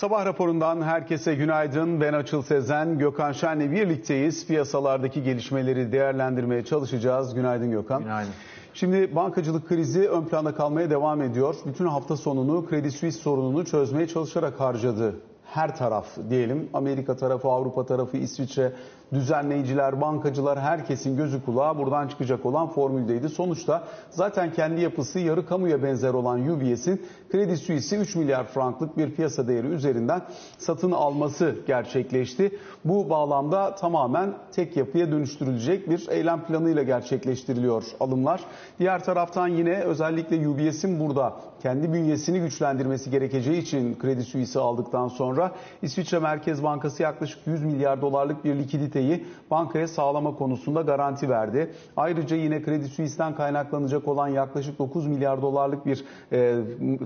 Sabah raporundan herkese günaydın. Ben Açıl Sezen, Gökhan Şen'le birlikteyiz. Piyasalardaki gelişmeleri değerlendirmeye çalışacağız. Günaydın Gökhan. Günaydın. Şimdi bankacılık krizi ön planda kalmaya devam ediyor. Bütün hafta sonunu Credit Suisse sorununu çözmeye çalışarak harcadı her taraf diyelim Amerika tarafı, Avrupa tarafı, İsviçre, düzenleyiciler, bankacılar herkesin gözü kulağı buradan çıkacak olan formüldeydi. Sonuçta zaten kendi yapısı yarı kamuya benzer olan UBS'in Credit Suisse'i 3 milyar franklık bir piyasa değeri üzerinden satın alması gerçekleşti. Bu bağlamda tamamen tek yapıya dönüştürülecek bir eylem planıyla gerçekleştiriliyor alımlar. Diğer taraftan yine özellikle UBS'in burada kendi bünyesini güçlendirmesi gerekeceği için Credit Suisse'i aldıktan sonra İsviçre Merkez Bankası yaklaşık 100 milyar dolarlık bir likiditeyi bankaya sağlama konusunda garanti verdi. Ayrıca yine Credit Suisse'den kaynaklanacak olan yaklaşık 9 milyar dolarlık bir e,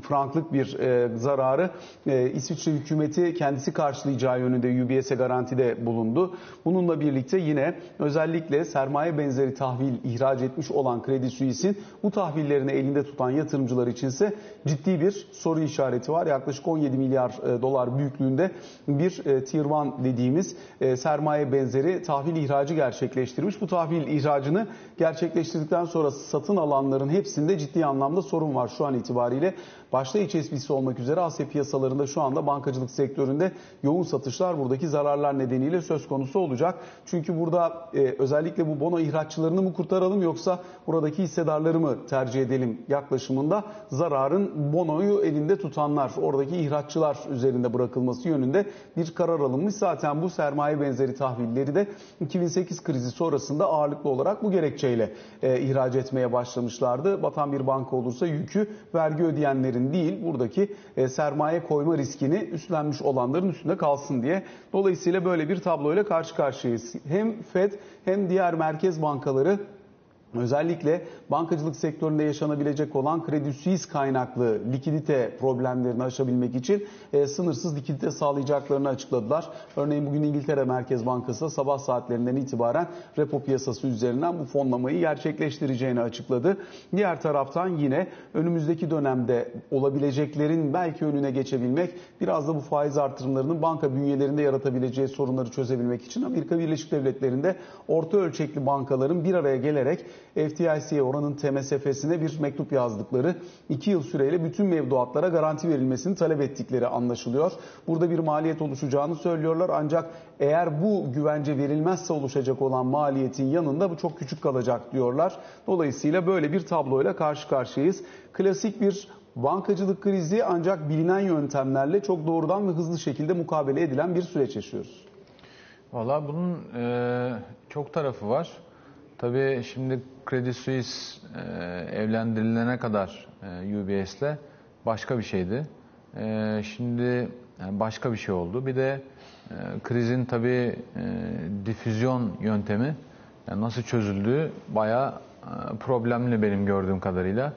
franklık bir e, zararı e, İsviçre hükümeti kendisi karşılayacağı yönünde UBS'e garantide bulundu. Bununla birlikte yine özellikle sermaye benzeri tahvil ihraç etmiş olan Credit Suisse'in bu tahvillerini elinde tutan yatırımcılar içinse ciddi bir soru işareti var. Yaklaşık 17 milyar e, dolar büyüklüğünde bir e, Tier 1 dediğimiz e, sermaye benzeri tahvil ihracı gerçekleştirmiş. Bu tahvil ihracını gerçekleştirdikten sonra satın alanların hepsinde ciddi anlamda sorun var şu an itibariyle. Başta HSBC olmak üzere Asya piyasalarında şu anda bankacılık sektöründe yoğun satışlar buradaki zararlar nedeniyle söz konusu olacak. Çünkü burada e, özellikle bu bono ihraççılarını mı kurtaralım yoksa buradaki hissedarları mı tercih edelim yaklaşımında zararın bonoyu elinde tutanlar, oradaki ihraççılar üzerinde bırakılması yönünde bir karar alınmış. Zaten bu sermaye benzeri tahvilleri de 2008 krizi sonrasında ağırlıklı olarak bu gerekçeyle e, ihraç etmeye başlamışlardı. Batan bir banka olursa yükü vergi ödeyenlerin değil buradaki e, sermaye koyma riskini üstlenmiş olanların üstünde kalsın diye. Dolayısıyla böyle bir tabloyla karşı karşıyayız. Hem FED hem diğer merkez bankaları Özellikle bankacılık sektöründe yaşanabilecek olan Kredi Suisse kaynaklı likidite problemlerini aşabilmek için e, sınırsız likidite sağlayacaklarını açıkladılar. Örneğin bugün İngiltere Merkez Bankası sabah saatlerinden itibaren repo piyasası üzerinden bu fonlamayı gerçekleştireceğini açıkladı. Diğer taraftan yine önümüzdeki dönemde olabileceklerin belki önüne geçebilmek, biraz da bu faiz artırımlarının banka bünyelerinde yaratabileceği sorunları çözebilmek için Amerika Birleşik Devletleri'nde orta ölçekli bankaların bir araya gelerek FDIC'ye oranın TMSF'sine bir mektup yazdıkları 2 yıl süreyle bütün mevduatlara garanti verilmesini talep ettikleri anlaşılıyor. Burada bir maliyet oluşacağını söylüyorlar ancak eğer bu güvence verilmezse oluşacak olan maliyetin yanında bu çok küçük kalacak diyorlar. Dolayısıyla böyle bir tabloyla karşı karşıyayız. Klasik bir bankacılık krizi ancak bilinen yöntemlerle çok doğrudan ve hızlı şekilde mukabele edilen bir süreç yaşıyoruz. Valla bunun e, çok tarafı var. Tabii şimdi Credit Suisse e, evlendirilene kadar e, UBS'le başka bir şeydi. E, şimdi yani başka bir şey oldu. Bir de e, krizin tabii e, difüzyon yöntemi yani nasıl çözüldüğü bayağı e, problemli benim gördüğüm kadarıyla.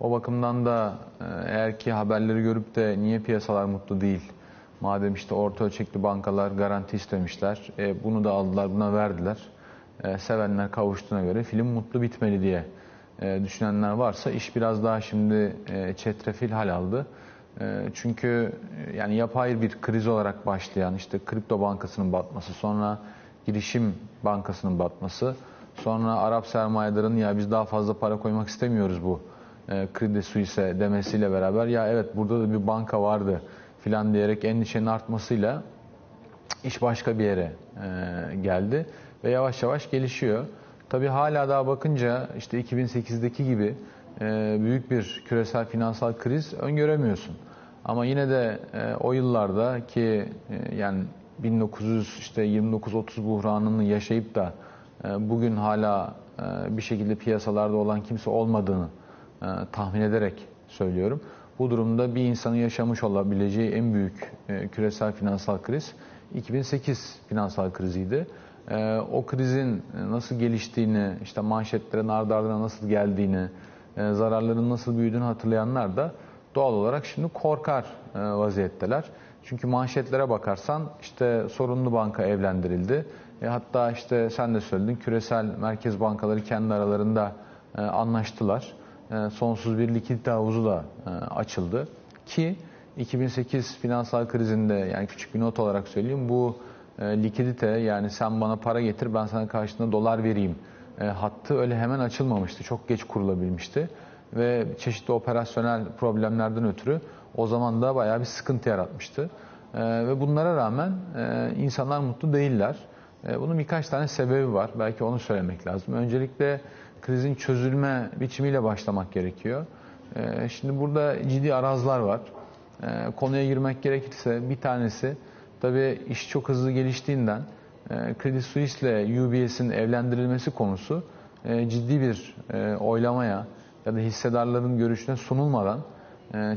O bakımdan da e, eğer ki haberleri görüp de niye piyasalar mutlu değil, madem işte orta ölçekli bankalar garanti istemişler, e, bunu da aldılar, buna verdiler e, sevenler kavuştuğuna göre film mutlu bitmeli diye e, düşünenler varsa iş biraz daha şimdi e, çetrefil hal aldı. E, çünkü e, yani yapay bir kriz olarak başlayan işte kripto bankasının batması, sonra girişim bankasının batması, sonra Arap sermayedarının ya biz daha fazla para koymak istemiyoruz bu e, Credit Suisse demesiyle beraber ya evet burada da bir banka vardı filan diyerek endişenin artmasıyla iş başka bir yere e, geldi ve yavaş yavaş gelişiyor. Tabi hala daha bakınca işte 2008'deki gibi e, büyük bir küresel finansal kriz öngöremiyorsun. Ama yine de e, o yıllarda ki e, yani 1900 işte 29-30 buhranını yaşayıp da bugün hala bir şekilde piyasalarda olan kimse olmadığını tahmin ederek söylüyorum. Bu durumda bir insanın yaşamış olabileceği en büyük küresel finansal kriz 2008 finansal kriziydi. E, o krizin nasıl geliştiğini, işte manşetlerin ardı ardına nasıl geldiğini, e, zararların nasıl büyüdüğünü hatırlayanlar da doğal olarak şimdi korkar e, vaziyetteler. Çünkü manşetlere bakarsan işte sorunlu banka evlendirildi. E, hatta işte sen de söyledin küresel merkez bankaları kendi aralarında e, anlaştılar. E, sonsuz bir likidite havuzu da e, açıldı. Ki 2008 finansal krizinde yani küçük bir not olarak söyleyeyim bu e, likidite yani sen bana para getir ben sana karşılığında dolar vereyim e, hattı öyle hemen açılmamıştı. Çok geç kurulabilmişti ve çeşitli operasyonel problemlerden ötürü o zaman da bayağı bir sıkıntı yaratmıştı. E, ve bunlara rağmen e, insanlar mutlu değiller. E, bunun birkaç tane sebebi var. Belki onu söylemek lazım. Öncelikle krizin çözülme biçimiyle başlamak gerekiyor. E, şimdi burada ciddi arazlar var. E, konuya girmek gerekirse bir tanesi tabii iş çok hızlı geliştiğinden e, Credit Suisse ile UBS'in evlendirilmesi konusu e, ciddi bir e, oylamaya ya da hissedarların görüşüne sunulmadan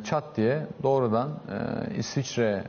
çat diye doğrudan İsviçre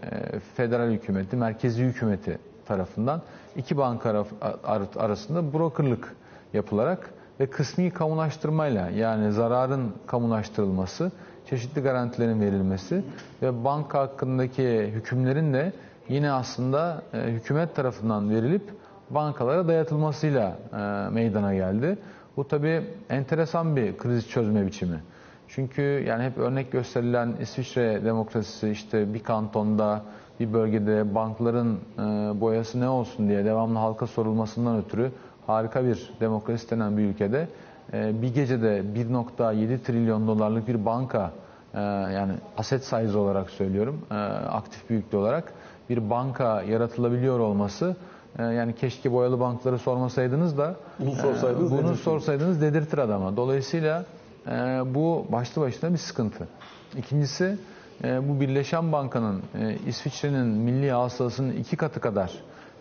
federal hükümeti, merkezi hükümeti tarafından iki banka ara- ar- arasında brokerlık yapılarak ve kısmi kamulaştırmayla yani zararın kamulaştırılması, çeşitli garantilerin verilmesi ve banka hakkındaki hükümlerin de yine aslında e, hükümet tarafından verilip bankalara dayatılmasıyla e, meydana geldi. Bu tabii enteresan bir kriz çözme biçimi. Çünkü yani hep örnek gösterilen İsviçre demokrasisi işte bir kantonda bir bölgede bankların e, boyası ne olsun diye devamlı halka sorulmasından ötürü harika bir demokrasi denen bir ülkede e, bir gecede 1.7 trilyon dolarlık bir banka e, yani aset size olarak söylüyorum e, aktif büyüklüğü olarak bir banka yaratılabiliyor olması e, yani keşke boyalı bankları sormasaydınız da Bunu sorsaydınız bunu dedirtir. sorsaydınız dedirtir adama. Dolayısıyla e, bu başlı başına bir sıkıntı. İkincisi e, bu Birleşen Banka'nın e, İsviçre'nin milli hasılasının iki katı kadar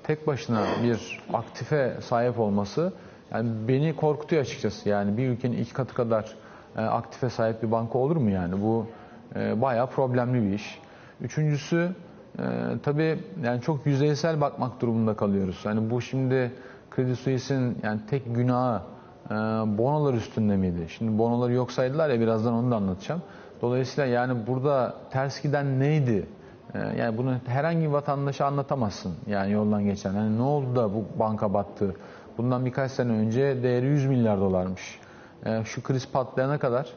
tek başına bir aktife sahip olması yani beni korkutuyor açıkçası. Yani bir ülkenin iki katı kadar e, aktife sahip bir banka olur mu yani? Bu e, bayağı problemli bir iş. Üçüncüsü e, tabii yani çok yüzeysel bakmak durumunda kalıyoruz. Yani bu şimdi Credit Suisse'in yani tek günahı e, bonolar üstünde miydi? Şimdi bonoları yok saydılar ya birazdan onu da anlatacağım. Dolayısıyla yani burada ters giden neydi? E, yani bunu herhangi bir vatandaşa anlatamazsın. Yani yoldan geçen. Yani ne oldu da bu banka battı? Bundan birkaç sene önce değeri 100 milyar dolarmış. E, şu kriz patlayana kadar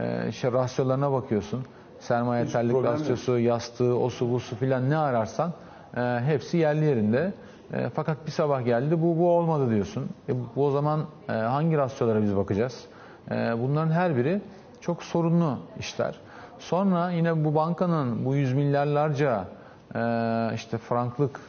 e, işte rasyolarına bakıyorsun. Sermaye terlik problem yok. rasyosu, yastığı, osu busu filan ne ararsan e, hepsi yerli yerinde. E, fakat bir sabah geldi bu bu olmadı diyorsun. E, bu o zaman hangi rasyolara biz bakacağız? Bunların her biri çok sorunlu işler. Sonra yine bu bankanın bu yüz milyarlarca işte franklık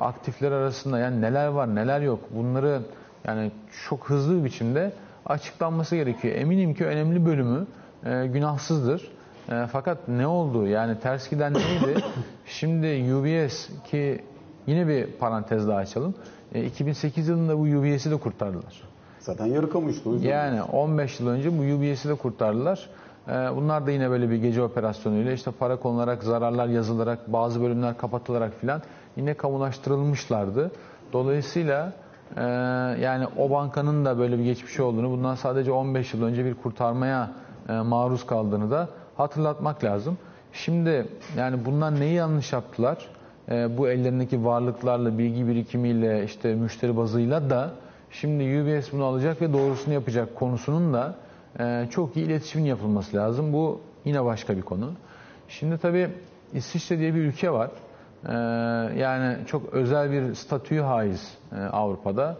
aktifler arasında yani neler var neler yok bunları yani çok hızlı bir biçimde açıklanması gerekiyor. Eminim ki önemli bölümü e, günahsızdır. E, fakat ne oldu? Yani ters giden neydi? Şimdi UBS ki yine bir parantez daha açalım. E, 2008 yılında bu UBS'i de kurtardılar. Zaten yarı yüzden. Yani 15 yıl önce bu UBS'i de kurtardılar. Ee, Bunlar da yine böyle bir gece operasyonuyla işte para konularak, zararlar yazılarak, bazı bölümler kapatılarak filan yine kamulaştırılmışlardı. Dolayısıyla e, yani o bankanın da böyle bir geçmişi olduğunu, bundan sadece 15 yıl önce bir kurtarmaya e, maruz kaldığını da hatırlatmak lazım. Şimdi yani bunlar neyi yanlış yaptılar? E, Bu ellerindeki varlıklarla, bilgi birikimiyle, işte müşteri bazıyla da Şimdi UBS bunu alacak ve doğrusunu yapacak konusunun da e, çok iyi iletişimin yapılması lazım. Bu yine başka bir konu. Şimdi tabii İsviçre diye bir ülke var. E, yani çok özel bir statüyü haiz e, Avrupa'da.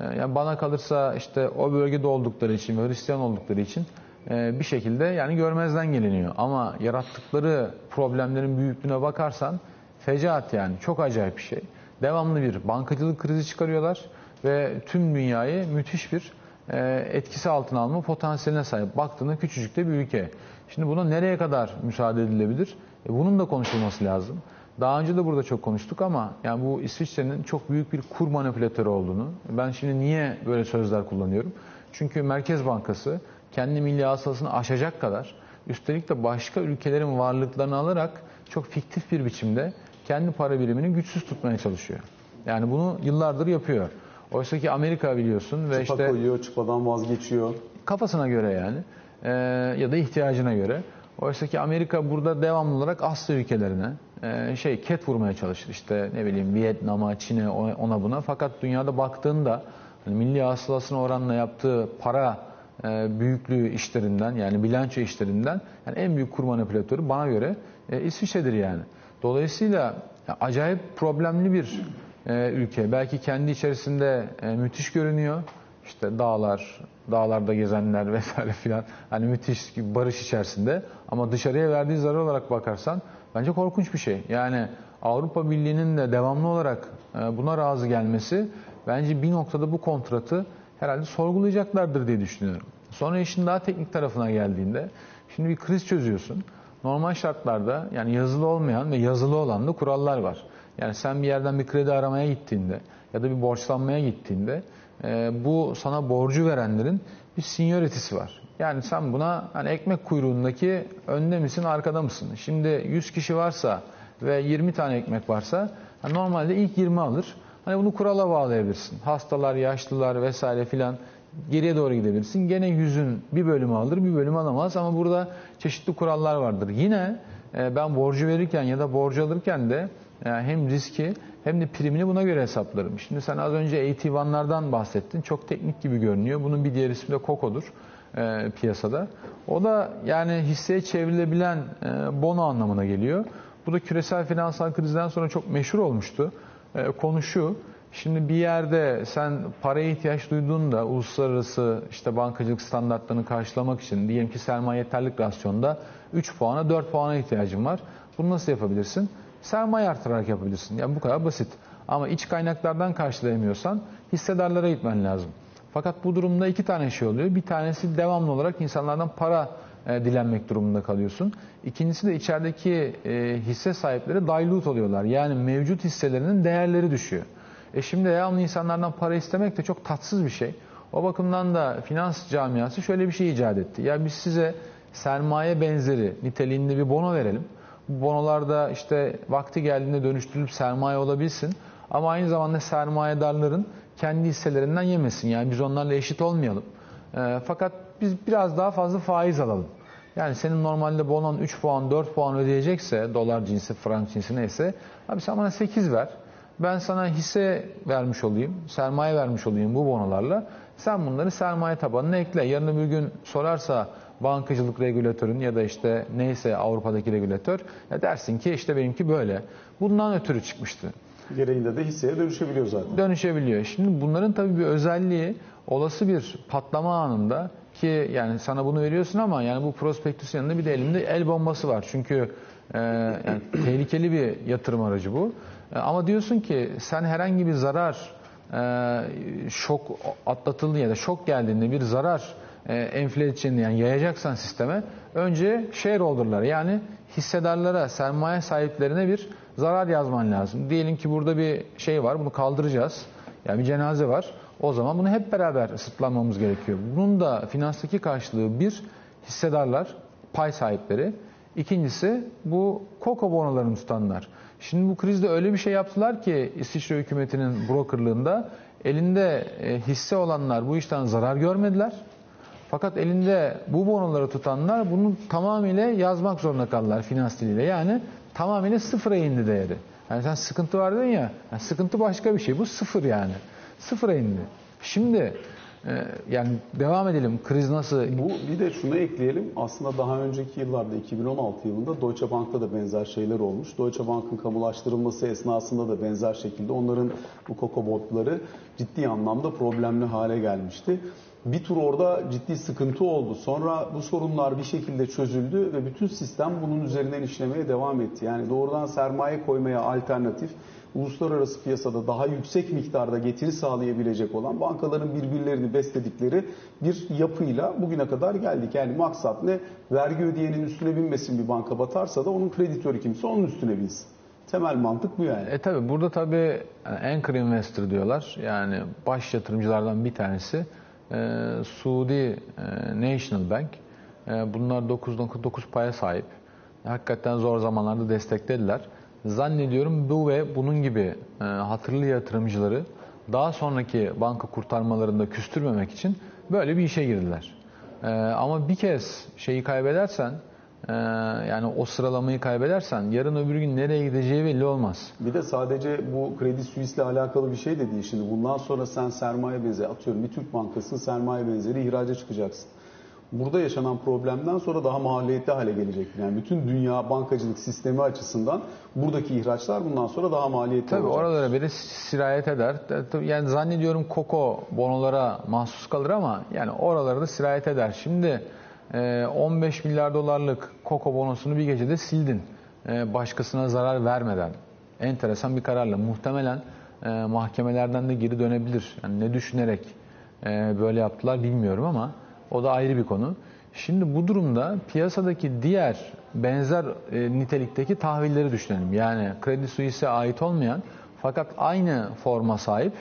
E, yani bana kalırsa işte o bölgede oldukları için Hristiyan oldukları için e, bir şekilde yani görmezden geliniyor. Ama yarattıkları problemlerin büyüklüğüne bakarsan fecaat yani çok acayip bir şey. Devamlı bir bankacılık krizi çıkarıyorlar ve tüm dünyayı müthiş bir e, etkisi altına alma potansiyeline sahip. Baktığında küçücük de bir ülke. Şimdi buna nereye kadar müsaade edilebilir? E, bunun da konuşulması lazım. Daha önce de burada çok konuştuk ama yani bu İsviçre'nin çok büyük bir kur manipülatörü olduğunu. Ben şimdi niye böyle sözler kullanıyorum? Çünkü Merkez Bankası kendi milli hasılasını aşacak kadar üstelik de başka ülkelerin varlıklarını alarak çok fiktif bir biçimde kendi para birimini güçsüz tutmaya çalışıyor. Yani bunu yıllardır yapıyor. Oysa ki Amerika biliyorsun ve Çıpa işte koyuyor, çıpadan vazgeçiyor. kafasına göre yani e, ya da ihtiyacına göre. Oysa ki Amerika burada devamlı olarak Asya ülkelerine e, şey ket vurmaya çalışır. İşte ne bileyim Vietnam'a, Çin'e ona buna. Fakat dünyada baktığında hani milli hasılasına oranla yaptığı para e, büyüklüğü işlerinden yani bilanço işlerinden yani en büyük kur manipülatörü bana göre e, İsviçre'dir yani. Dolayısıyla acayip problemli bir e, ülke. Belki kendi içerisinde e, müthiş görünüyor. İşte dağlar, dağlarda gezenler vesaire filan hani müthiş bir barış içerisinde ama dışarıya verdiği zarar olarak bakarsan bence korkunç bir şey. Yani Avrupa Birliği'nin de devamlı olarak e, buna razı gelmesi bence bir noktada bu kontratı herhalde sorgulayacaklardır diye düşünüyorum. Sonra işin daha teknik tarafına geldiğinde şimdi bir kriz çözüyorsun. Normal şartlarda yani yazılı olmayan ve yazılı olan da kurallar var. Yani sen bir yerden bir kredi aramaya gittiğinde ya da bir borçlanmaya gittiğinde e, bu sana borcu verenlerin bir seniority'si var. Yani sen buna hani ekmek kuyruğundaki önde misin arkada mısın? Şimdi 100 kişi varsa ve 20 tane ekmek varsa hani normalde ilk 20 alır. Hani bunu kurala bağlayabilirsin. Hastalar, yaşlılar vesaire filan geriye doğru gidebilirsin. Gene yüzün bir bölümü alır, bir bölümü alamaz ama burada çeşitli kurallar vardır. Yine e, ben borcu verirken ya da borcu alırken de yani hem riski hem de primini buna göre hesaplarım. Şimdi sen az önce AT1'lardan bahsettin. Çok teknik gibi görünüyor. Bunun bir diğer ismi de Koko'dur e, piyasada. O da yani hisseye çevrilebilen e, bono anlamına geliyor. Bu da küresel finansal krizden sonra çok meşhur olmuştu. E, konu şimdi bir yerde sen paraya ihtiyaç duyduğunda uluslararası işte bankacılık standartlarını karşılamak için diyelim ki sermaye yeterlik rasyonda 3 puana 4 puana ihtiyacın var. Bunu nasıl yapabilirsin? sermaye artırarak yapabilirsin. Yani bu kadar basit. Ama iç kaynaklardan karşılayamıyorsan hissedarlara gitmen lazım. Fakat bu durumda iki tane şey oluyor. Bir tanesi devamlı olarak insanlardan para e, dilenmek durumunda kalıyorsun. İkincisi de içerideki e, hisse sahipleri dilute oluyorlar. Yani mevcut hisselerinin değerleri düşüyor. E şimdi devamlı insanlardan para istemek de çok tatsız bir şey. O bakımdan da finans camiası şöyle bir şey icat etti. Ya biz size sermaye benzeri niteliğinde bir bono verelim. Bu bonolarda işte vakti geldiğinde dönüştürülüp sermaye olabilsin. Ama aynı zamanda sermayedarların kendi hisselerinden yemesin. Yani biz onlarla eşit olmayalım. E, fakat biz biraz daha fazla faiz alalım. Yani senin normalde bonon 3 puan 4 puan ödeyecekse dolar cinsi, frank cinsi neyse abi sen bana 8 ver. Ben sana hisse vermiş olayım, sermaye vermiş olayım bu bonolarla. Sen bunları sermaye tabanına ekle. Yarın bir gün sorarsa bankacılık regülatörün ya da işte neyse Avrupa'daki regülatör ya dersin ki işte benimki böyle. Bundan ötürü çıkmıştı. Gereğinde de hisseye dönüşebiliyor zaten. Dönüşebiliyor. Şimdi bunların tabii bir özelliği olası bir patlama anında ki yani sana bunu veriyorsun ama yani bu prospektüs yanında bir de elimde el bombası var. Çünkü e, yani tehlikeli bir yatırım aracı bu. E, ama diyorsun ki sen herhangi bir zarar e, şok atlatıldı ya da şok geldiğinde bir zarar e, yani yayacaksan sisteme önce shareholder'lar yani hissedarlara, sermaye sahiplerine bir zarar yazman lazım. Diyelim ki burada bir şey var, bunu kaldıracağız. Yani bir cenaze var. O zaman bunu hep beraber ısıtlanmamız gerekiyor. Bunun da finanstaki karşılığı bir, hissedarlar, pay sahipleri. İkincisi bu koko bonolarını tutanlar. Şimdi bu krizde öyle bir şey yaptılar ki İsviçre hükümetinin brokerlığında elinde e, hisse olanlar bu işten zarar görmediler. Fakat elinde bu bonoları tutanlar bunu tamamıyla yazmak zorunda kaldılar finans diliyle. Yani tamamıyla sıfıra indi değeri. Yani sen sıkıntı var ya, yani sıkıntı başka bir şey. Bu sıfır yani. Sıfıra indi. Şimdi e, yani devam edelim. Kriz nasıl? Bu bir de şunu ekleyelim. Aslında daha önceki yıllarda 2016 yılında Deutsche Bank'ta da benzer şeyler olmuş. Deutsche Bank'ın kamulaştırılması esnasında da benzer şekilde onların bu koko botları ciddi anlamda problemli hale gelmişti bir tur orada ciddi sıkıntı oldu. Sonra bu sorunlar bir şekilde çözüldü ve bütün sistem bunun üzerinden işlemeye devam etti. Yani doğrudan sermaye koymaya alternatif, uluslararası piyasada daha yüksek miktarda getiri sağlayabilecek olan bankaların birbirlerini besledikleri bir yapıyla bugüne kadar geldik. Yani maksat ne? Vergi ödeyenin üstüne binmesin bir banka batarsa da onun kreditörü kimse onun üstüne binsin. Temel mantık bu yani. E tabi burada tabi anchor investor diyorlar. Yani baş yatırımcılardan bir tanesi e, Suudi e, National Bank. E, bunlar 9.9 paya sahip. Hakikaten zor zamanlarda desteklediler. Zannediyorum bu ve bunun gibi e, hatırlı yatırımcıları daha sonraki banka kurtarmalarında küstürmemek için böyle bir işe girdiler. E, ama bir kez şeyi kaybedersen, ee, yani o sıralamayı kaybedersen yarın öbür gün nereye gideceği belli olmaz. Bir de sadece bu Kredi Suisse ile alakalı bir şey de değil. Şimdi bundan sonra sen sermaye benzeri atıyorum bir Türk bankası sermaye benzeri ihraca çıkacaksın. burada yaşanan problemden sonra daha maliyetli hale gelecektir. Yani bütün dünya bankacılık sistemi açısından buradaki ihraçlar bundan sonra daha maliyetli Tabii olacak. oralara biri sirayet eder. Yani zannediyorum koko bonolara mahsus kalır ama yani oralara da sirayet eder. Şimdi 15 milyar dolarlık koko bonosunu bir gecede sildin. Başkasına zarar vermeden. Enteresan bir kararla. Muhtemelen mahkemelerden de geri dönebilir. Yani ne düşünerek böyle yaptılar bilmiyorum ama o da ayrı bir konu. Şimdi bu durumda piyasadaki diğer benzer nitelikteki tahvilleri düşünelim. Yani Kredi Suisse ait olmayan fakat aynı forma sahip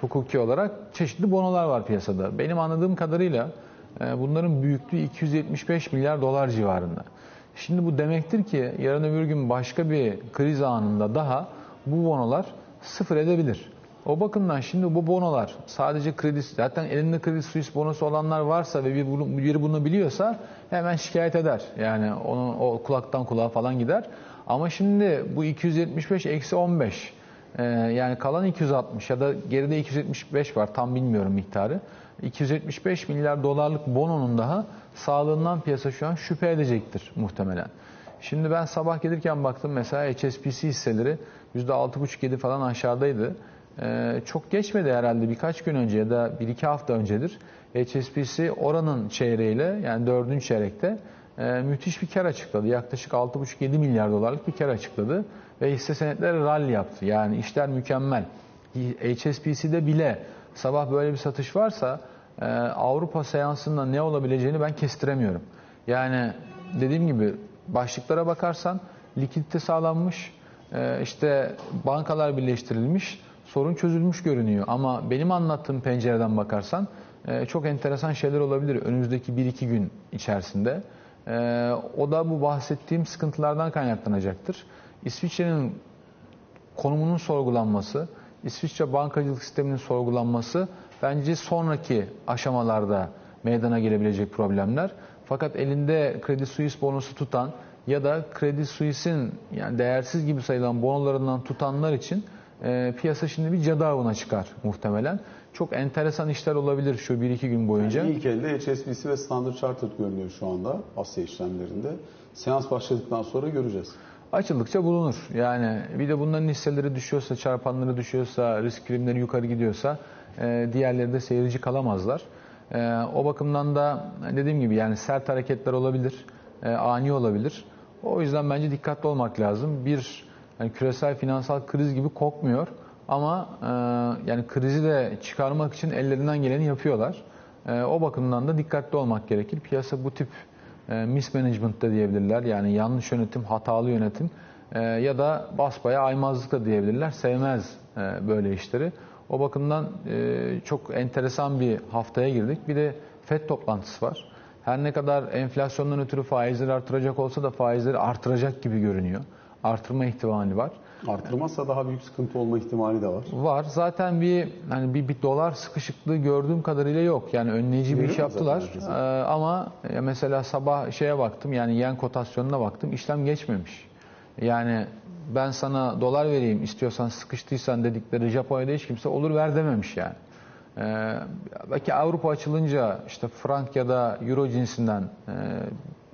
hukuki olarak çeşitli bonolar var piyasada. Benim anladığım kadarıyla bunların büyüklüğü 275 milyar dolar civarında. Şimdi bu demektir ki yarın öbür gün başka bir kriz anında daha bu bonolar sıfır edebilir. O bakımdan şimdi bu bonolar sadece kredi, zaten elinde kredi Suisse bonosu olanlar varsa ve biri bunu biliyorsa hemen şikayet eder. Yani onun o kulaktan kulağa falan gider. Ama şimdi bu 275 eksi 15 yani kalan 260 ya da geride 275 var tam bilmiyorum miktarı. 275 milyar dolarlık bononun daha sağlığından piyasa şu an şüphe edecektir muhtemelen. Şimdi ben sabah gelirken baktım mesela HSBC hisseleri %6,5-7 falan aşağıdaydı. Ee, çok geçmedi herhalde birkaç gün önce ya da bir iki hafta öncedir. HSBC oranın çeyreğiyle yani dördüncü çeyrekte e, müthiş bir kar açıkladı. Yaklaşık 6,5-7 milyar dolarlık bir kar açıkladı. Ve hisse senetleri rally yaptı. Yani işler mükemmel. HSBC'de bile sabah böyle bir satış varsa e, Avrupa seansında ne olabileceğini ben kestiremiyorum. Yani dediğim gibi başlıklara bakarsan likidite sağlanmış, e, işte bankalar birleştirilmiş, sorun çözülmüş görünüyor. Ama benim anlattığım pencereden bakarsan e, çok enteresan şeyler olabilir önümüzdeki 1-2 gün içerisinde. O da bu bahsettiğim sıkıntılardan kaynaklanacaktır. İsviçre'nin konumunun sorgulanması, İsviçre bankacılık sisteminin sorgulanması bence sonraki aşamalarda meydana gelebilecek problemler. Fakat elinde Kredi Suisse bonosu tutan ya da Kredi Suisse'in yani değersiz gibi sayılan bonolarından tutanlar için e, piyasa şimdi bir cadı avına çıkar muhtemelen. Çok enteresan işler olabilir şu 1-2 gün boyunca. Yani ilk elde HSBC ve Standard Chartered görünüyor şu anda Asya işlemlerinde. Seans başladıktan sonra göreceğiz. Açıldıkça bulunur. Yani bir de bunların hisseleri düşüyorsa, çarpanları düşüyorsa, risk primleri yukarı gidiyorsa e, diğerleri de seyirci kalamazlar. E, o bakımdan da dediğim gibi yani sert hareketler olabilir, e, ani olabilir. O yüzden bence dikkatli olmak lazım. Bir yani küresel finansal kriz gibi kokmuyor ama yani krizi de çıkarmak için ellerinden geleni yapıyorlar. O bakımdan da dikkatli olmak gerekir. Piyasa bu tip mismanagement da diyebilirler. Yani yanlış yönetim, hatalı yönetim ya da basbaya aymazlık da diyebilirler. Sevmez böyle işleri. O bakımdan çok enteresan bir haftaya girdik. Bir de FED toplantısı var. Her ne kadar enflasyondan ötürü faizleri artıracak olsa da faizleri artıracak gibi görünüyor. Artırma ihtimali var. Artırmazsa daha büyük sıkıntı olma ihtimali de var. Var. Zaten bir hani bir, bir dolar sıkışıklığı gördüğüm kadarıyla yok. Yani önleyici bir iş yaptılar. Ee, ama mesela sabah şeye baktım yani yen kotasyonuna baktım. işlem geçmemiş. Yani ben sana dolar vereyim istiyorsan sıkıştıysan dedikleri Japonya'da hiç kimse olur ver dememiş yani. Ee, belki Avrupa açılınca işte frank ya da euro cinsinden e,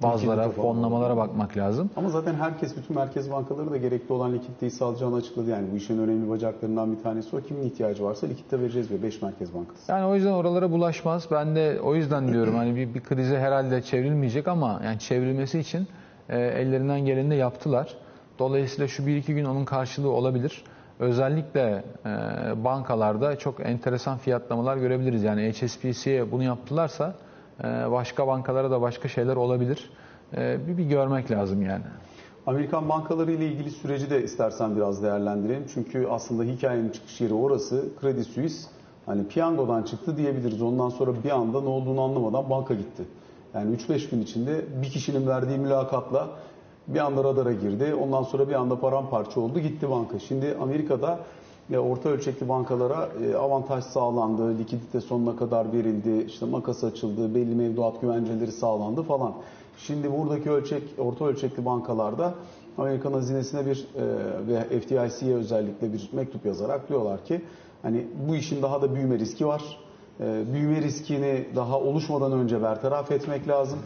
bazılara fonlamalara bakmak lazım. Ama zaten herkes, bütün merkez bankaları da gerekli olan likiditeyi sağlayacağını açıkladı. Yani bu işin önemli bacaklarından bir tanesi o. Kimin ihtiyacı varsa likitte vereceğiz diyor 5 merkez bankası. Yani o yüzden oralara bulaşmaz. Ben de o yüzden diyorum hani bir, bir krize herhalde çevrilmeyecek ama yani çevrilmesi için e, ellerinden geleni de yaptılar. Dolayısıyla şu 1-2 gün onun karşılığı olabilir. Özellikle e, bankalarda çok enteresan fiyatlamalar görebiliriz. Yani HSBC'ye bunu yaptılarsa başka bankalara da başka şeyler olabilir. E, bir, bir görmek lazım yani. Amerikan bankaları ile ilgili süreci de istersen biraz değerlendirelim. Çünkü aslında hikayenin çıkış yeri orası. Kredi Suisse hani piyangodan çıktı diyebiliriz. Ondan sonra bir anda ne olduğunu anlamadan banka gitti. Yani 3-5 gün içinde bir kişinin verdiği mülakatla bir anda radara girdi. Ondan sonra bir anda paramparça oldu. Gitti banka. Şimdi Amerika'da e, orta ölçekli bankalara e, avantaj sağlandı. Likidite sonuna kadar verildi. işte makas açıldı. Belli mevduat güvenceleri sağlandı falan. Şimdi buradaki ölçek, orta ölçekli bankalarda Amerikan hazinesine bir e, ve FDIC'ye özellikle bir mektup yazarak diyorlar ki hani bu işin daha da büyüme riski var. e, büyüme riskini daha oluşmadan önce bertaraf etmek lazım.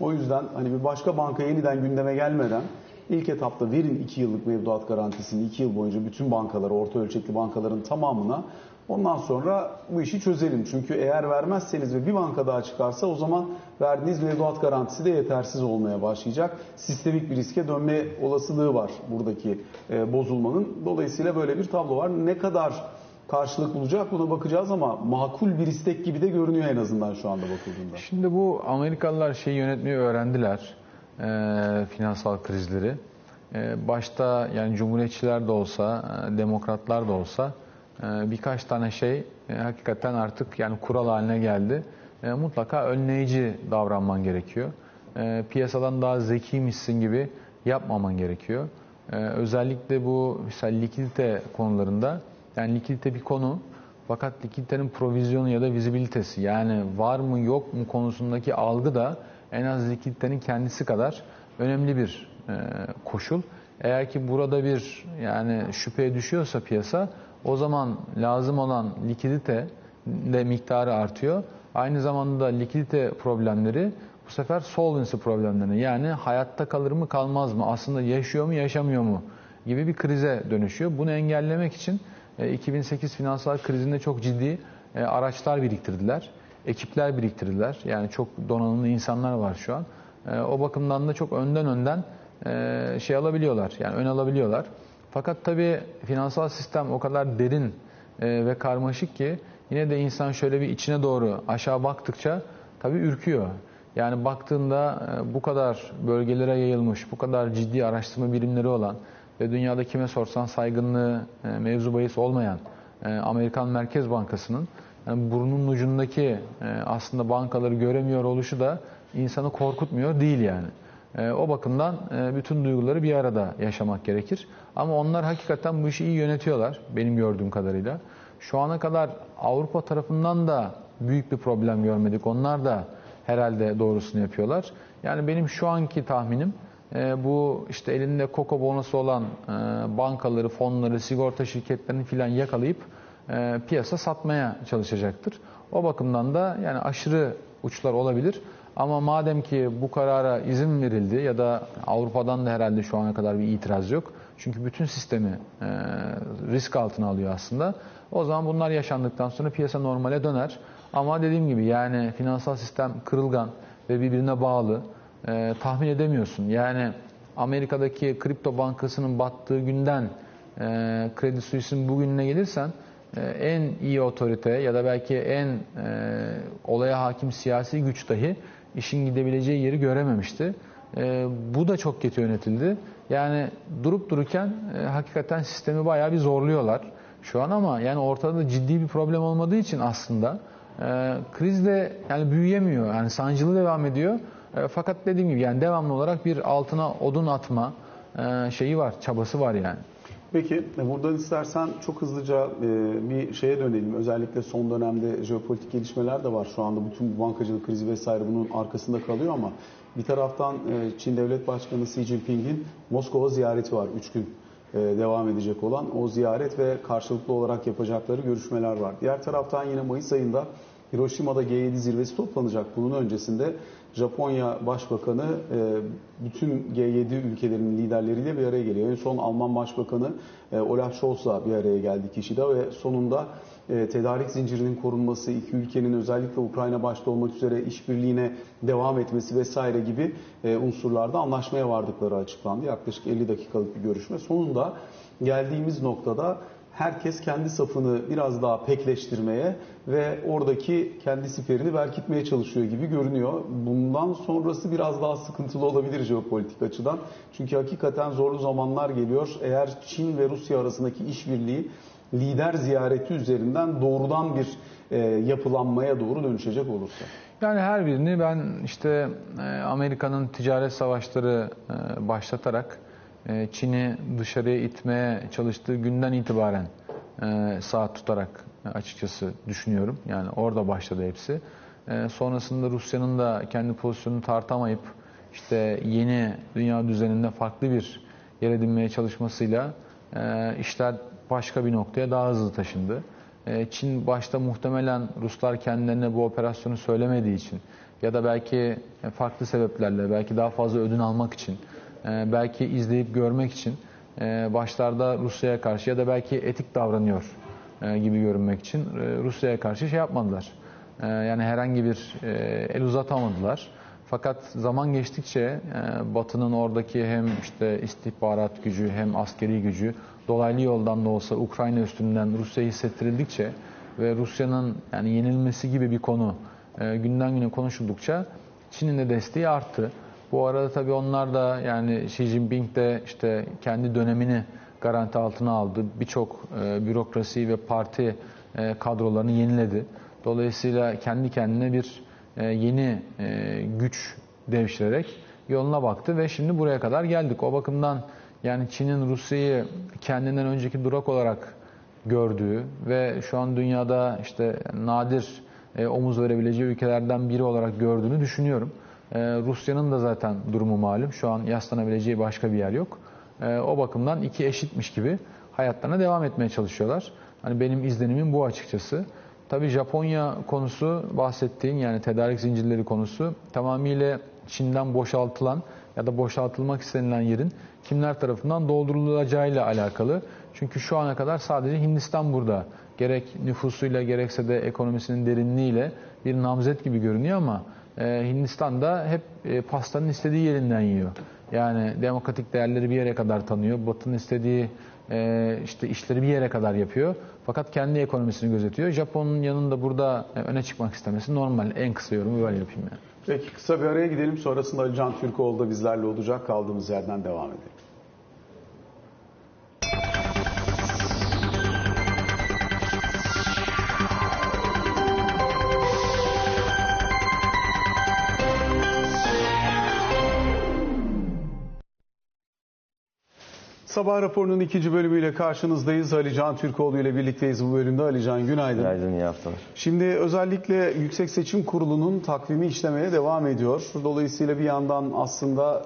O yüzden hani bir başka banka yeniden gündeme gelmeden ilk etapta verin 2 yıllık mevduat garantisini 2 yıl boyunca bütün bankalara, orta ölçekli bankaların tamamına Ondan sonra bu işi çözelim. Çünkü eğer vermezseniz ve bir banka daha çıkarsa o zaman verdiğiniz mevduat garantisi de yetersiz olmaya başlayacak. Sistemik bir riske dönme olasılığı var buradaki e, bozulmanın. Dolayısıyla böyle bir tablo var. Ne kadar karşılık bulacak buna bakacağız ama makul bir istek gibi de görünüyor en azından şu anda bakıldığında. Şimdi bu Amerikalılar şeyi yönetmeyi öğrendiler. E, finansal krizleri. E, başta yani cumhuriyetçiler de olsa, e, demokratlar da olsa birkaç tane şey hakikaten artık yani kural haline geldi. Mutlaka önleyici davranman gerekiyor. Piyasadan daha zekiymişsin gibi yapmaman gerekiyor. Özellikle bu mesela likidite konularında yani likidite bir konu fakat likiditenin provizyonu ya da vizibilitesi yani var mı yok mu konusundaki algı da en az likiditenin kendisi kadar önemli bir e, koşul. Eğer ki burada bir yani şüpheye düşüyorsa piyasa o zaman lazım olan likidite de miktarı artıyor. Aynı zamanda da likidite problemleri bu sefer solvency problemlerine yani hayatta kalır mı kalmaz mı aslında yaşıyor mu yaşamıyor mu gibi bir krize dönüşüyor. Bunu engellemek için 2008 e, finansal krizinde çok ciddi e, araçlar biriktirdiler. Ekipler biriktirdiler. Yani çok donanımlı insanlar var şu an. E, o bakımdan da çok önden önden şey alabiliyorlar. Yani ön alabiliyorlar. Fakat tabii finansal sistem o kadar derin ve karmaşık ki yine de insan şöyle bir içine doğru aşağı baktıkça tabii ürküyor. Yani baktığında bu kadar bölgelere yayılmış, bu kadar ciddi araştırma birimleri olan ve dünyada kime sorsan saygınlığı e, mevzu bahis olmayan e, Amerikan Merkez Bankası'nın yani burnunun ucundaki e, aslında bankaları göremiyor oluşu da insanı korkutmuyor değil yani. O bakımdan bütün duyguları bir arada yaşamak gerekir. Ama onlar hakikaten bu işi iyi yönetiyorlar benim gördüğüm kadarıyla. Şu ana kadar Avrupa tarafından da büyük bir problem görmedik. Onlar da herhalde doğrusunu yapıyorlar. Yani benim şu anki tahminim e, bu işte elinde koko bonusu olan e, bankaları, fonları, sigorta şirketlerini filan yakalayıp e, piyasa satmaya çalışacaktır. O bakımdan da yani aşırı uçlar olabilir. Ama madem ki bu karara izin verildi ya da Avrupa'dan da herhalde şu ana kadar bir itiraz yok. Çünkü bütün sistemi e, risk altına alıyor aslında. O zaman bunlar yaşandıktan sonra piyasa normale döner. Ama dediğim gibi yani finansal sistem kırılgan ve birbirine bağlı e, tahmin edemiyorsun. Yani Amerika'daki kripto bankasının battığı günden e, Credit Suisse'in bugününe gelirsen en iyi otorite ya da belki en e, olaya hakim siyasi güç dahi işin gidebileceği yeri görememişti. E, bu da çok kötü yönetildi. Yani durup dururken e, hakikaten sistemi bayağı bir zorluyorlar şu an ama yani ortada da ciddi bir problem olmadığı için aslında e, kriz de yani büyüyemiyor. Yani sancılı devam ediyor. E, fakat dediğim gibi yani devamlı olarak bir altına odun atma e, şeyi var, çabası var yani. Peki e, buradan istersen çok hızlıca bir şeye dönelim. Özellikle son dönemde jeopolitik gelişmeler de var. Şu anda bütün bu bankacılık krizi vesaire bunun arkasında kalıyor ama bir taraftan Çin Devlet Başkanı Xi Jinping'in Moskova ziyareti var 3 gün devam edecek olan o ziyaret ve karşılıklı olarak yapacakları görüşmeler var. Diğer taraftan yine Mayıs ayında Hiroşima'da G7 zirvesi toplanacak. Bunun öncesinde Japonya Başbakanı e, bütün G7 ülkelerinin liderleriyle bir araya geliyor. En son Alman Başbakanı e, Olaf Scholz'la bir araya geldi kişide ve sonunda e, tedarik zincirinin korunması, iki ülkenin özellikle Ukrayna başta olmak üzere işbirliğine devam etmesi vesaire gibi unsurlarda anlaşmaya vardıkları açıklandı. Yaklaşık 50 dakikalık bir görüşme. Sonunda geldiğimiz noktada herkes kendi safını biraz daha pekleştirmeye ve oradaki kendi siperini berkitmeye çalışıyor gibi görünüyor. Bundan sonrası biraz daha sıkıntılı olabilir jeopolitik açıdan. Çünkü hakikaten zorlu zamanlar geliyor. Eğer Çin ve Rusya arasındaki işbirliği lider ziyareti üzerinden doğrudan bir e, yapılanmaya doğru dönüşecek olursa. Yani her birini ben işte e, Amerika'nın ticaret savaşları e, başlatarak Çin'i dışarıya itmeye çalıştığı günden itibaren e, saat tutarak açıkçası düşünüyorum. Yani orada başladı hepsi. E, sonrasında Rusya'nın da kendi pozisyonunu tartamayıp işte yeni dünya düzeninde farklı bir yer edinmeye çalışmasıyla işler başka bir noktaya daha hızlı taşındı. e, Çin başta muhtemelen Ruslar kendilerine bu operasyonu söylemediği için ya da belki e, farklı sebeplerle belki daha fazla ödün almak için e, belki izleyip görmek için e, başlarda Rusya'ya karşı ya da belki etik davranıyor e, gibi görünmek için e, Rusya'ya karşı şey yapmadılar. Yani herhangi bir el uzatamadılar. Fakat zaman geçtikçe Batı'nın oradaki hem işte istihbarat gücü hem askeri gücü dolaylı yoldan da olsa Ukrayna üstünden Rusya'yı hissettirildikçe ve Rusya'nın yani yenilmesi gibi bir konu günden güne konuşuldukça Çin'in de desteği arttı. Bu arada tabii onlar da yani Xi Jinping de işte kendi dönemini garanti altına aldı. Birçok e, bürokrasi ve parti e, kadrolarını yeniledi. Dolayısıyla kendi kendine bir e, yeni e, güç devşirerek yoluna baktı ve şimdi buraya kadar geldik. O bakımdan yani Çin'in Rusya'yı kendinden önceki durak olarak gördüğü ve şu an dünyada işte nadir e, omuz verebileceği ülkelerden biri olarak gördüğünü düşünüyorum. E, Rusya'nın da zaten durumu malum. Şu an yaslanabileceği başka bir yer yok. E, o bakımdan iki eşitmiş gibi hayatlarına devam etmeye çalışıyorlar. Hani benim izlenimim bu açıkçası. Tabii Japonya konusu bahsettiğin yani tedarik zincirleri konusu tamamıyla Çin'den boşaltılan ya da boşaltılmak istenilen yerin kimler tarafından doldurulacağıyla alakalı. Çünkü şu ana kadar sadece Hindistan burada gerek nüfusuyla gerekse de ekonomisinin derinliğiyle bir namzet gibi görünüyor ama e, Hindistan da hep e, pastanın istediği yerinden yiyor. Yani demokratik değerleri bir yere kadar tanıyor. Batı'nın istediği e, işte işleri bir yere kadar yapıyor. Fakat kendi ekonomisini gözetiyor. Japon'un yanında burada e, öne çıkmak istemesi normal. En kısa yorumu böyle yapayım yani. Peki kısa bir araya gidelim. Sonrasında Ali Can Türkoğlu da bizlerle olacak. Kaldığımız yerden devam edelim. Sabah raporunun ikinci bölümüyle karşınızdayız. Ali Can Türkoğlu ile birlikteyiz bu bölümde. Ali Can günaydın. Günaydın, iyi haftalar. Şimdi özellikle Yüksek Seçim Kurulu'nun takvimi işlemeye devam ediyor. Dolayısıyla bir yandan aslında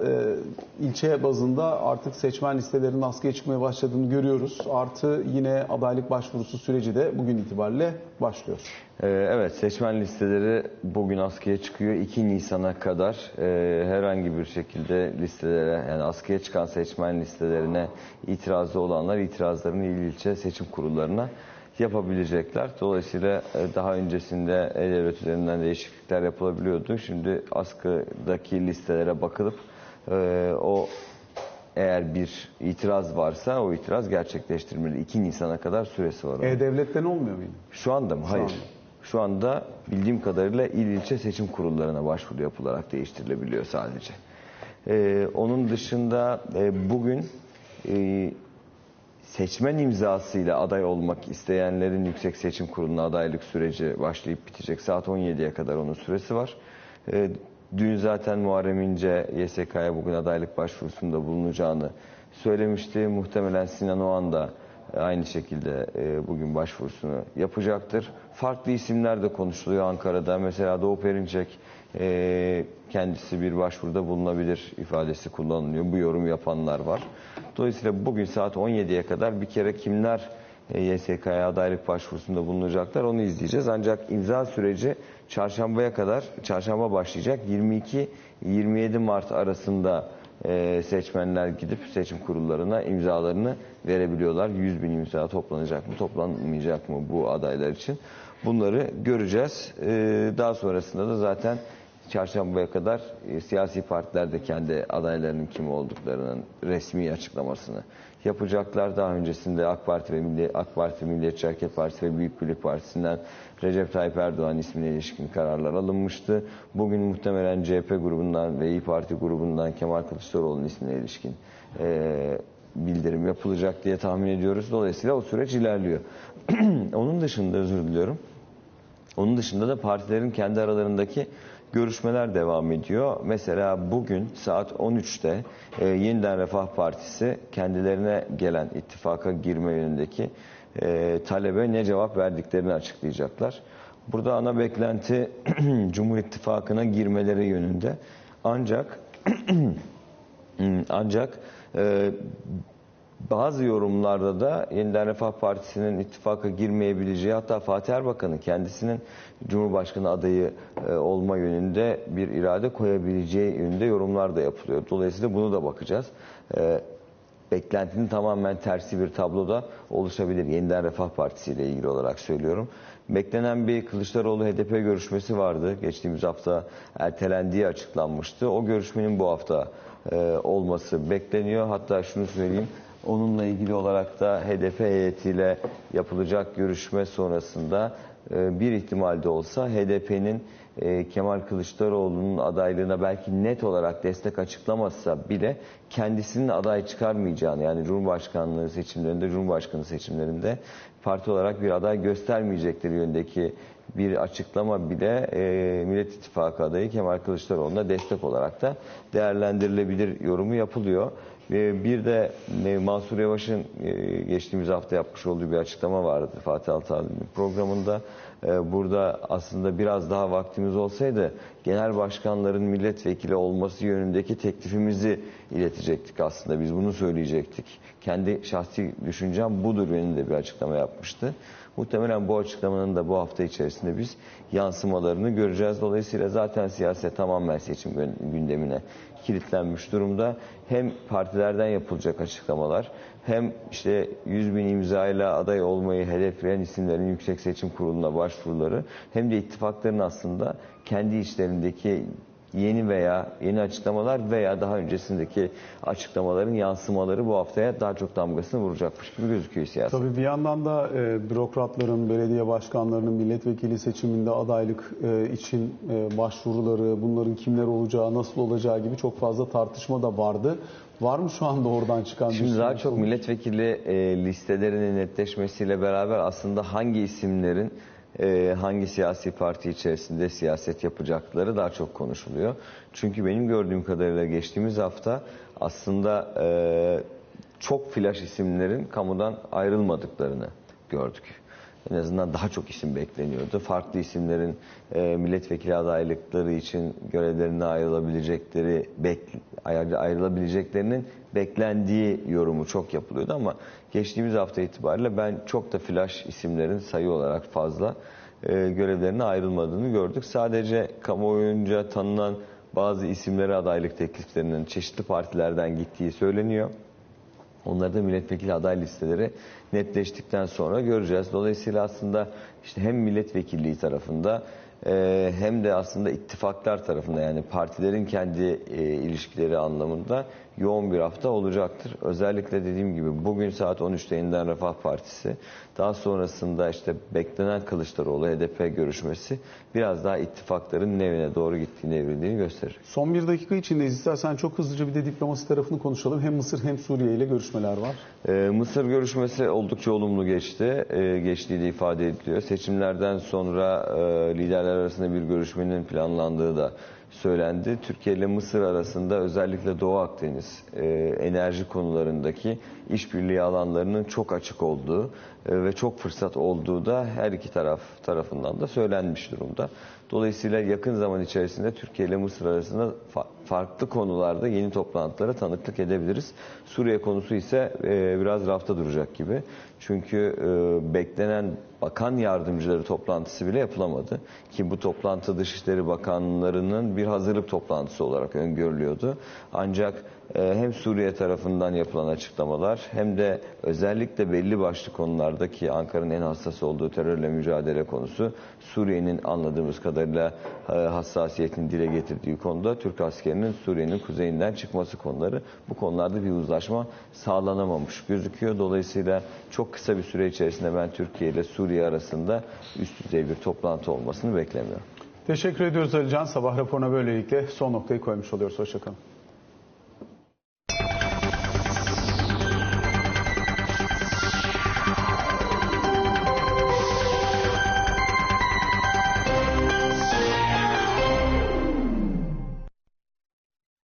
e, ilçe bazında artık seçmen listelerinin askıya çıkmaya başladığını görüyoruz. Artı yine adaylık başvurusu süreci de bugün itibariyle başlıyor. Ee, evet, seçmen listeleri bugün askıya çıkıyor. 2 Nisan'a kadar e, herhangi bir şekilde listelere, yani askıya çıkan seçmen listelerine itirazı olanlar itirazlarını il ilçe seçim kurullarına yapabilecekler. Dolayısıyla e, daha öncesinde e-devlet üzerinden değişiklikler yapılabiliyordu. Şimdi askıdaki listelere bakılıp e, o eğer bir itiraz varsa o itiraz gerçekleştirilmeli. 2 Nisan'a kadar süresi var. E-Devlet'ten olmuyor muydu? Şu anda mı? Hayır. anda. Şu anda bildiğim kadarıyla il ilçe seçim kurullarına başvuru yapılarak değiştirilebiliyor sadece. Ee, onun dışında e, bugün e, seçmen imzasıyla aday olmak isteyenlerin Yüksek Seçim Kurulu'na adaylık süreci başlayıp bitecek. Saat 17'ye kadar onun süresi var. Ee, dün zaten Muharrem İnce YSK'ya bugün adaylık başvurusunda bulunacağını söylemişti. Muhtemelen Sinan Oğan da aynı şekilde e, bugün başvurusunu yapacaktır. Farklı isimler de konuşuluyor Ankara'da. Mesela Doğu Perinçek e, kendisi bir başvuruda bulunabilir ifadesi kullanılıyor. Bu yorum yapanlar var. Dolayısıyla bugün saat 17'ye kadar bir kere kimler e, YSK'ya adaylık başvurusunda bulunacaklar onu izleyeceğiz. Ancak imza süreci çarşambaya kadar, çarşamba başlayacak. 22-27 Mart arasında e, seçmenler gidip seçim kurullarına imzalarını verebiliyorlar. 100 bin imza toplanacak mı, toplanmayacak mı bu adaylar için? Bunları göreceğiz. E, daha sonrasında da zaten çarşambaya kadar e, siyasi partiler de kendi adaylarının kim olduklarının resmi açıklamasını yapacaklar. Daha öncesinde AK Parti ve Milli, AK Parti, Milliyetçi Hareket Partisi ve Büyük Birlik Partisi'nden Recep Tayyip Erdoğan ismine ilişkin kararlar alınmıştı. Bugün muhtemelen CHP grubundan ve İyi Parti grubundan Kemal Kılıçdaroğlu'nun ismine ilişkin e, bildirim yapılacak diye tahmin ediyoruz. Dolayısıyla o süreç ilerliyor. Onun dışında özür diliyorum. Onun dışında da partilerin kendi aralarındaki görüşmeler devam ediyor. Mesela bugün saat 13'te e, Yeniden Refah Partisi kendilerine gelen ittifaka girme yönündeki e, talebe ne cevap verdiklerini açıklayacaklar. Burada ana beklenti Cumhur İttifakı'na girmeleri yönünde. Ancak ancak e, bazı yorumlarda da Yeniden Refah Partisi'nin ittifaka girmeyebileceği hatta Fatih Erbakan'ın kendisinin Cumhurbaşkanı adayı e, olma yönünde bir irade koyabileceği yönünde yorumlar da yapılıyor. Dolayısıyla bunu da bakacağız. E, beklentinin tamamen tersi bir tabloda oluşabilir. Yeniden Refah Partisi ile ilgili olarak söylüyorum. Beklenen bir Kılıçdaroğlu HDP görüşmesi vardı. Geçtiğimiz hafta ertelendiği açıklanmıştı. O görüşmenin bu hafta e, olması bekleniyor. Hatta şunu söyleyeyim. Onunla ilgili olarak da HDP heyetiyle yapılacak görüşme sonrasında e, bir ihtimalde olsa HDP'nin e, Kemal Kılıçdaroğlu'nun adaylığına belki net olarak destek açıklamazsa bile kendisinin aday çıkarmayacağını yani Cumhurbaşkanlığı seçimlerinde, Cumhurbaşkanı seçimlerinde parti olarak bir aday göstermeyecekleri yönündeki bir açıklama bile e, Millet İttifakı adayı Kemal Kılıçdaroğlu'na destek olarak da değerlendirilebilir yorumu yapılıyor. Ve bir de e, Mansur Yavaş'ın e, geçtiğimiz hafta yapmış olduğu bir açıklama vardı Fatih Altaylı'nın programında. E, Burada aslında biraz daha vaktimiz olsaydı genel başkanların milletvekili olması yönündeki teklifimizi iletecektik aslında. Biz bunu söyleyecektik. Kendi şahsi düşüncem budur yönünde bir açıklama yapmıştı. Muhtemelen bu açıklamanın da bu hafta içerisinde biz yansımalarını göreceğiz. Dolayısıyla zaten siyaset tamamen seçim gündemine kilitlenmiş durumda. Hem partilerden yapılacak açıklamalar hem işte 100 bin imzayla aday olmayı hedefleyen isimlerin Yüksek Seçim Kurulu'na başvuruları hem de ittifakların aslında kendi içlerindeki yeni veya yeni açıklamalar veya daha öncesindeki açıklamaların yansımaları bu haftaya daha çok damgasını vuracakmış gibi gözüküyor siyaset. Tabii bir yandan da e, bürokratların, belediye başkanlarının milletvekili seçiminde adaylık e, için e, başvuruları, bunların kimler olacağı, nasıl olacağı gibi çok fazla tartışma da vardı. Var mı şu anda oradan çıkan bir Şimdi daha sonuç? çok milletvekili e, listelerinin netleşmesiyle beraber aslında hangi isimlerin e, hangi siyasi parti içerisinde siyaset yapacakları daha çok konuşuluyor. Çünkü benim gördüğüm kadarıyla geçtiğimiz hafta aslında e, çok flash isimlerin kamudan ayrılmadıklarını gördük. En azından daha çok isim bekleniyordu. Farklı isimlerin e, milletvekili adaylıkları için görevlerine ayrılabilecekleri bek- ayrı- ayrılabileceklerinin beklendiği yorumu çok yapılıyordu ama geçtiğimiz hafta itibariyle ben çok da flash isimlerin sayı olarak fazla e, görevlerine ayrılmadığını gördük. Sadece kamuoyunca tanınan bazı isimlere adaylık tekliflerinin çeşitli partilerden gittiği söyleniyor. Onları da milletvekili aday listeleri netleştikten sonra göreceğiz. Dolayısıyla aslında işte hem milletvekilliği tarafında e, hem de aslında ittifaklar tarafında yani partilerin kendi e, ilişkileri anlamında yoğun bir hafta olacaktır. Özellikle dediğim gibi bugün saat 13'te yeniden Refah Partisi, daha sonrasında işte beklenen Kılıçdaroğlu HDP görüşmesi biraz daha ittifakların nevine doğru gittiğini evrildiğini gösterir. Son bir dakika içindeyiz. İstersen çok hızlıca bir de diplomasi tarafını konuşalım. Hem Mısır hem Suriye ile görüşmeler var. Ee, Mısır görüşmesi oldukça olumlu geçti. Ee, geçtiği de ifade ediliyor. Seçimlerden sonra e, liderler arasında bir görüşmenin planlandığı da söylendi. Türkiye ile Mısır arasında özellikle Doğu Akdeniz e, enerji konularındaki işbirliği alanlarının çok açık olduğu e, ve çok fırsat olduğu da her iki taraf tarafından da söylenmiş durumda. Dolayısıyla yakın zaman içerisinde Türkiye ile Mısır arasında farklı konularda yeni toplantılara tanıklık edebiliriz. Suriye konusu ise e, biraz rafta duracak gibi. Çünkü e, beklenen bakan yardımcıları toplantısı bile yapılamadı. Ki bu toplantı Dışişleri Bakanlarının bir hazırlık toplantısı olarak öngörülüyordu. Ancak e, hem Suriye tarafından yapılan açıklamalar hem de özellikle belli başlı konulardaki Ankara'nın en hassas olduğu terörle mücadele konusu Suriye'nin anladığımız kadarıyla e, hassasiyetini dile getirdiği konuda Türk askerinin Suriye'nin kuzeyinden çıkması konuları bu konularda bir uzlaşma sağlanamamış gözüküyor. Dolayısıyla çok kısa bir süre içerisinde ben Türkiye ile Suriye arasında üst düzey bir toplantı olmasını beklemiyorum. Teşekkür ediyoruz Ali Can. Sabah raporuna böylelikle son noktayı koymuş oluyoruz. Hoşçakalın.